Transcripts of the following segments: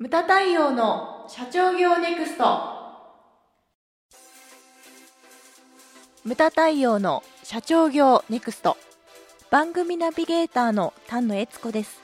ムタ太陽の社長業ネクスト。ムタ太陽の社長業ネクスト。番組ナビゲーターの丹野悦子です。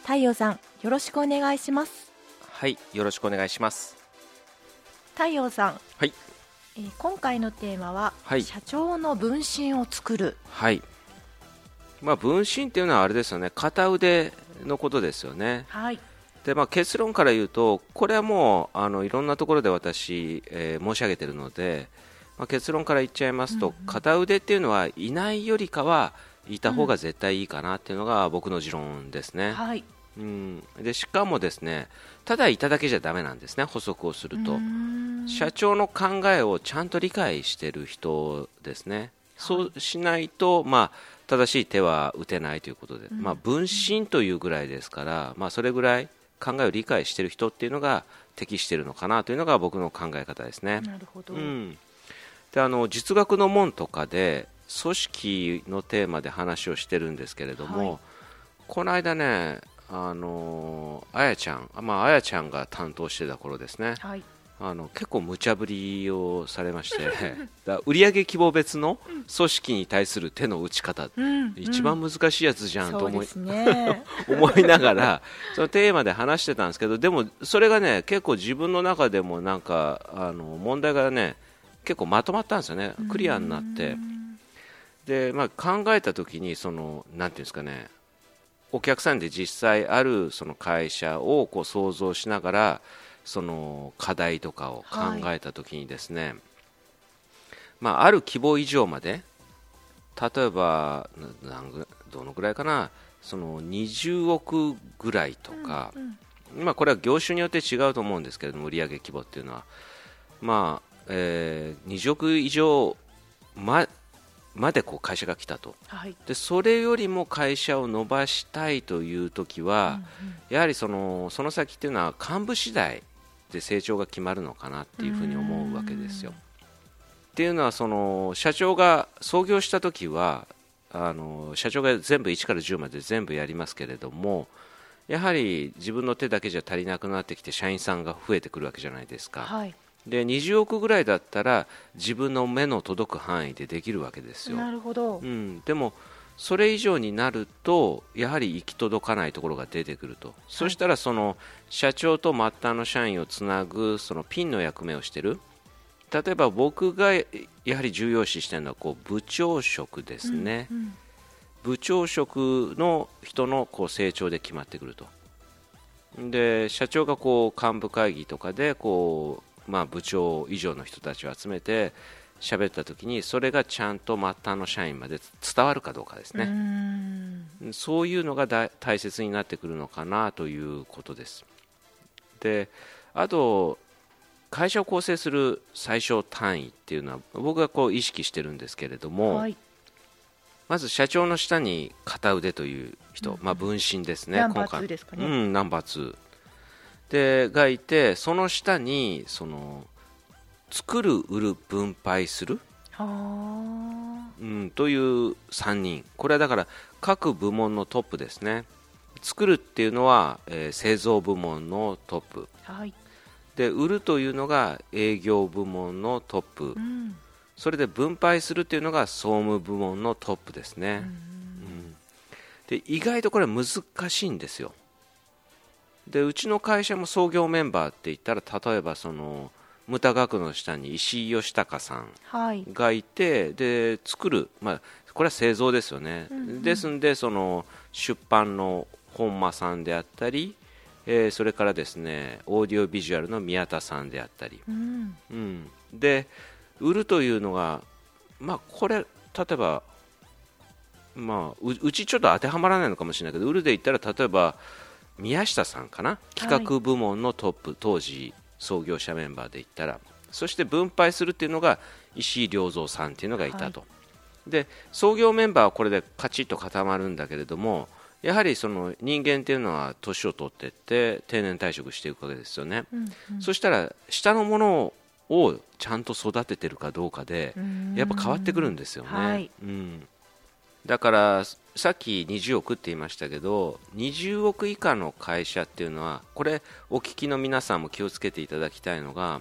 太陽さんよろしくお願いします。はい、よろしくお願いします。太陽さん、はい。えー今回のテーマは、はい。社長の分身を作る。はい。まあ分身っていうのはあれですよね、片腕のことですよね。はいでまあ結論から言うと、これはもうあのいろんなところで私、えー申し上げているので、まあ、結論から言っちゃいますと、片腕っていうのはいないよりかはいた方が絶対いいかなっていうのが僕の持論ですね。はい。うん、でしかもですね、ただいただけじゃダメなんですね、補足をすると。社長の考えをちゃんと理解している人ですね、そうしないと、まあ、正しい手は打てないということで、まあ、分身というぐらいですから、まあ、それぐらい考えを理解している人っていうのが適しているのかなというのが僕の考え方ですね。なるほど、うん、であの実学の門とかで組織のテーマで話をしてるんですけれども、はい。この間ね、あのあやちゃん、まあ、あやちゃんが担当してた頃ですね、はいあの結構無茶ぶりをされまして だ売上規模別の組織に対する手の打ち方、うん一番難しいやつじゃんと思い,、ね。思いながらそのテーマで話してたんですけどでもそれがね結構自分の中でもなんかあの問題がね結構まとまったんですよね。クリアになって。で、まあ、考えた時にそのなんていうんですかねお客さんで実際あるその会社をこう想像しながらその課題とかを考えた時にですね、まあ、ある規模以上まで例えばどのぐらいかなその20億ぐらいとか、まあ、これは業種によって違うと思うんですけれども売上規模っていうのは、まあえー20億以上ままでこう会社が来たと。はい。でそれよりも会社を伸ばしたいという時は、やはりそのその先っていうのは幹部次第で成長が決まるのかなっていうふうに思うわけですよ。っていうのはその社長が創業した時はあの社長が全部1から10まで全部やりますけれどもやはり自分の手だけじゃ足りなくなってきて社員さんが増えてくるわけじゃないですか。はいで20億ぐらいだったら自分の目の届く範囲でできるわけですよ。なるほど、うん、でもそれ以上になるとやはり行き届かないところが出てくると、そしたらその社長と末端の社員をつなぐそのピンの役目をしている。例えば僕がやはり重要視しているのはこう部長職ですね、うん。部長職の人のこう成長で決まってくると。で社長がこう幹部会議とかでこう、まあ、部長以上の人たちを集めて喋った時にそれがちゃんと末端の社員まで伝わるかどうかですね、ん。そういうのがだ大切になってくるのかなということです。であと会社を構成する最小単位っていうのは僕がこう意識してるんですけれども、はい。まず社長の下に片腕という人、まあ、分身ですね、ナンバー今回。2ですかね。うん、ナンバー2でがいて、その下にその作る、売る、分配する、はあうん、という3人、これはだから各部門のトップですね、作るっていうのは、えー製造部門のトップ。はい。で、売るというのが営業部門のトップ。う、ん。それで分配するっていうのが総務部門のトップですね。うん。で意外とこれ難しいんですよ。でうちの会社も創業メンバーって言ったら例えばそのムタ学の下に石井義孝さんはい。がいてで作る、まあ、これは製造ですよね、ですんでその出版の本間さんであったり、えーそれからですねオーディオビジュアルの宮田さんであったり、うん。うん、で売るというのが、まあ、これ例えば、まあ、ううちちょっと当てはまらないのかもしれないけど売るで言ったら例えば宮下さんかな？企画部門のトップ、当時創業者メンバーで言ったらそして分配するっていうのが石井良三さんっていうのがいたと、で創業メンバーはこれでカチッと固まるんだけれどもやはりその人間っていうのは年を取っていって定年退職していくわけですよね、うんそしたら下のものをちゃんと育ててるかどうかでうん。やっぱ変わってくるんですよね。はい。うん、だからさっき20億って言いましたけど20億以下の会社っていうのはこれお聞きの皆さんも気をつけていただきたいのが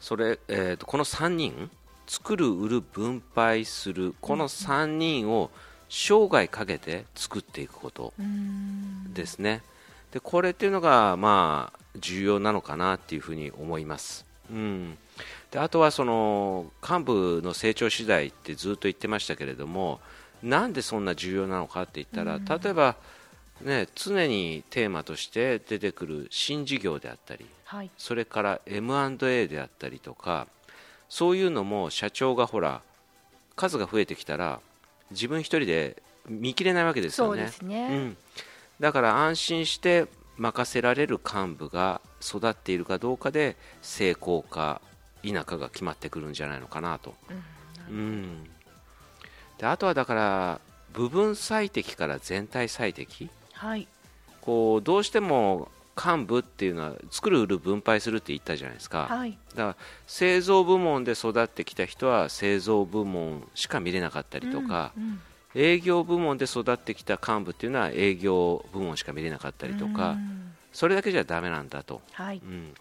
それ、えー、とこの3人作る売る分配するこの3人を生涯かけて作っていくことですね。でこれっていうのがまあ重要なのかなっていうふうに思います。うん。であとはその幹部の成長次第ってずっと言ってましたけれどもなんでそんな重要なのかって言ったら、例えば、ね、常にテーマとして出てくる新事業であったり、はい、それから M&A であったりとかそういうのも社長がほら数が増えてきたら自分一人で見切れないわけですよね。ね。うん、だから安心して任せられる幹部が育っているかどうかで成功か否かが決まってくるんじゃないのかなと。うん、うんであとはだから部分最適から全体最適、はい、こうどうしても幹部っていうのは作る売る分配するって言ったじゃないですか、はい、だから製造部門で育ってきた人は製造部門しか見れなかったりとか、うんうん、営業部門で育ってきた幹部っていうのは営業部門しか見れなかったりとか、それだけじゃだめなんだと、はい。うん、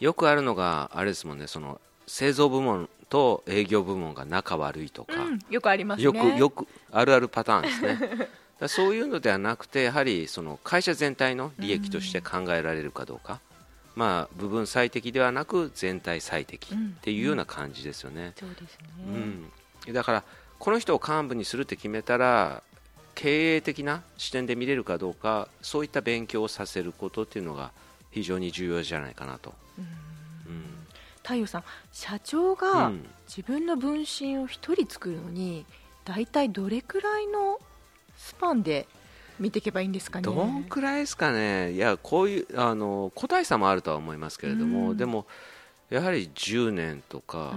よくあるのがあれですもんねその製造部門と営業部門が仲悪いとか、うん、よくあります、ね、よくよくあるあるパターンですね。そういうのではなくてやはりその会社全体の利益として考えられるかどうか、うん、まあ、部分最適ではなく全体最適っていうような感じですよね。そうですね、うん、だからこの人を幹部にするって決めたら経営的な視点で見れるかどうかそういった勉強をさせることっていうのが非常に重要じゃないかなと。うん太陽さん社長が自分の分身を1人作るのに大体どれくらいのスパンで見ていけばいいんですかね？どんくらいですかね？いやこういうあの個体差もあるとは思いますけれども、でもやはり10年とか。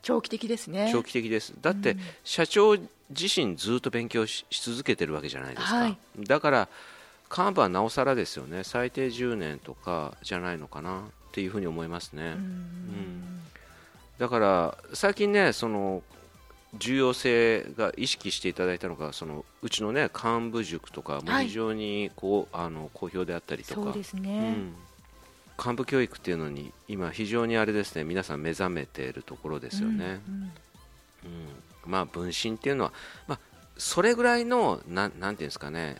長期的ですね。長期的です。だって社長自身ずっと勉強し続けてるわけじゃないですか、はい、だから幹部はなおさらですよね。最低10年とかじゃないのかなっていうふうに思いますね。うん、だから最近ねその重要性が意識していただいたのがそのうちのね幹部塾とかも非常にこう、はい、あの好評であったりとか。そうですね、うん、幹部教育っていうのに今非常にあれですね皆さん目覚めているところですよね。うん、うん。うん、まあ分身っていうのはまあそれぐらいのななんていうんですかね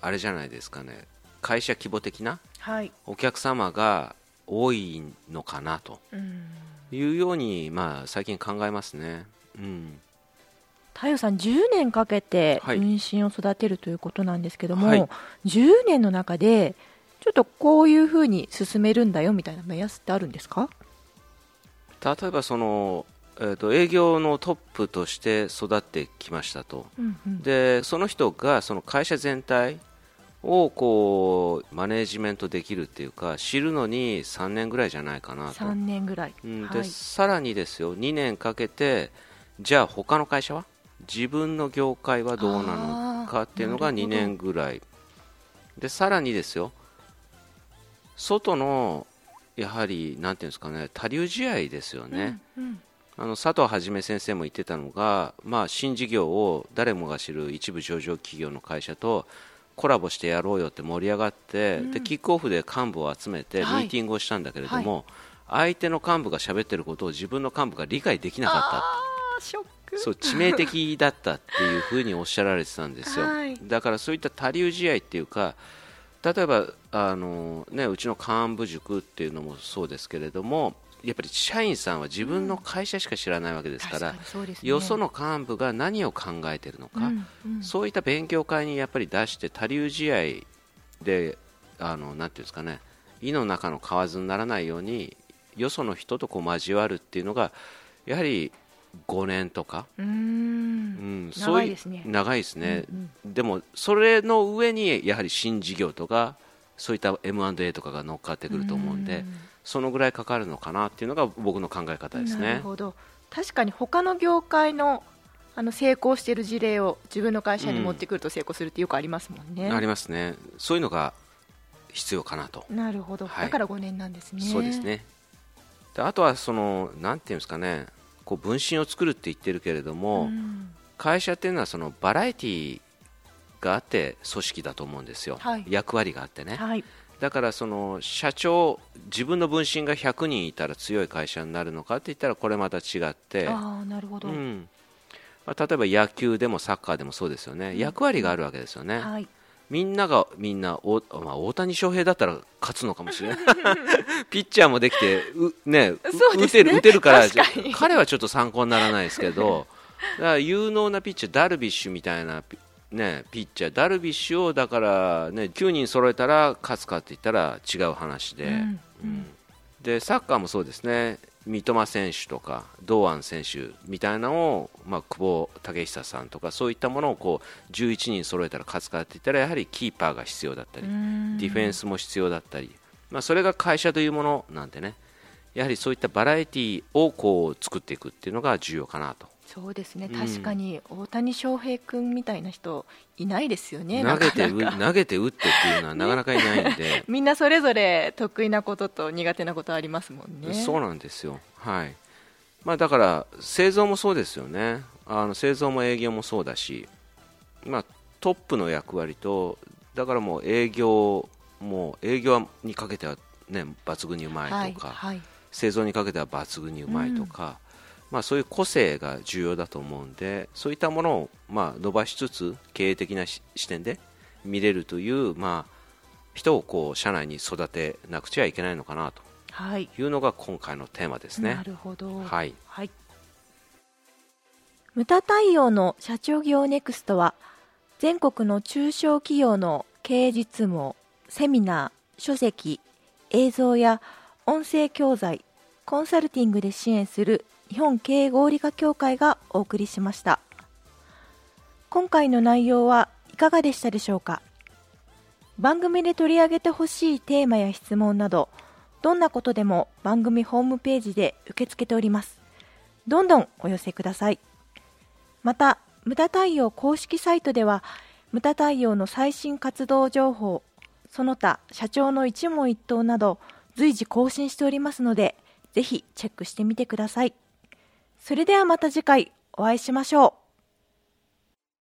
あれじゃないですかね会社規模的なお客様が多いのかなと。いうように、まあ、最近考えますね。うん。太陽さん10年かけて分身を育てるということなんですけども、はい、10年の中でちょっとこういうふうに進めるんだよみたいな目安ってあるんですか？例えばその、えーと、営業のトップとして育ってきましたと、うんうん、でその人がその会社全体をこうマネジメントできるっていうか知るのに3年ぐらいじゃないかなと。3年ぐらい、うん、で、はい、さらにですよ2年かけてじゃあ他の会社は？自分の業界はどうなのかっていうのが2年ぐらい。でさらにですよ外のやはりなんていうんですかね多流試合ですよね、うんうん。あの佐藤は先生も言ってたのが、まあ、新事業を誰もが知る一部上場企業の会社とコラボしてやろうよって盛り上がって、うん、でキックオフで幹部を集めてミーティングをしたんだけれども、はい、相手の幹部が喋ってることを自分の幹部が理解できなかった。そう致命的だったっていうふうにおっしゃられてたんですよ、はい、だからそういった多流試合っていうか例えばあの、ね、うちの幹部塾っていうのもそうですけれどもやっぱり社員さんは自分の会社しか知らないわけですから、うんね、よその幹部が何を考えているのか、うんうん、そういった勉強会にやっぱり出して他流試合であのなんていうんですかね胃の中の蛙にならないようによその人とこう交わるっていうのがやはり5年とかうん、長いですね。長いですね、うんうん、でもそれの上にやはり新事業とかそういった M&A とかが乗っかってくると思うんで。うんそのぐらいかかるのかなっていうのが僕の考え方ですね。なるほど確かに他の業界のあの成功している事例を自分の会社に持ってくると成功するってよくありますもんね。うん、ありますね。そういうのが必要かなと。なるほど。はい、だから5年なんですね。そうですね。であとはそのなんていうんですかね、こう分身を作るって言ってるけれども、うん、会社っていうのはそのバラエティーがあって組織だと思うんですよ、はい。役割があってね、はい。だからその社長自分の分身が100人いたら強い会社になるのかって言ったらこれまた違って、ああなるほど、うん。まあ、例えば野球でもサッカーでもそうですよね。役割があるわけですよね、はい。みんながみんなお、まあ、大谷翔平だったら勝つのかもしれない。ピッチャーもできてう、ねね。打てる打てるから彼はちょっと参考にならないですけど。だから有能なピッチャーダルビッシュみたいなピ,、ね、ピッチャーダルビッシュをだから、ね、9人揃えたら勝つかって言ったら違う話で。うんうん。でサッカーもそうですね。三笘選手とか堂安選手みたいなのを、まあ、久保建英さんとかそういったものをこう11人揃えたら勝つかって言ったらやはりキーパーが必要だったり、うん。ディフェンスも必要だったり、まあ、それが会社というものなんでねやはりそういったバラエティーをこう作っていくっていうのが重要かなと。そうですね。うん。確かに大谷翔平君みたいな人いないですよね投げて投げて打ってっていうのはなかなかいないんで、みんなそれぞれ得意なことと苦手なことありますもんね。そうなんですよ、はい。まあ、だから製造もそうですよね。あの製造も営業もそうだし、まあ、トップの役割とだからもう営業もう営業にかけては、ね、抜群にうまいとか、はいはい製造にかけては抜群にうまいとか、まあ、そういう個性が重要だと思うんでそういったものをまあ伸ばしつつ経営的なし視点で見れるという、まあ、人をこう社内に育てなくちゃいけないのかなと。はい。いうのが今回のテーマですね。な。るほど。はい、はい。ムタ対応の社長業ネクストは全国の中小企業の経営実務をセミナー、書籍、映像や音声教材、コンサルティングで支援する日本経営合理化協会がお送りしました。今回の内容はいかがでしたでしょうか？番組で取り上げてほしいテーマや質問などどんなことでも番組ホームページで受け付けております。どんどんお寄せください。また無駄対応公式サイトでは無駄対応の最新活動情報その他社長の一問一答など随時更新しておりますのでぜひチェックしてみてください。それではまた次回お会いしましょう。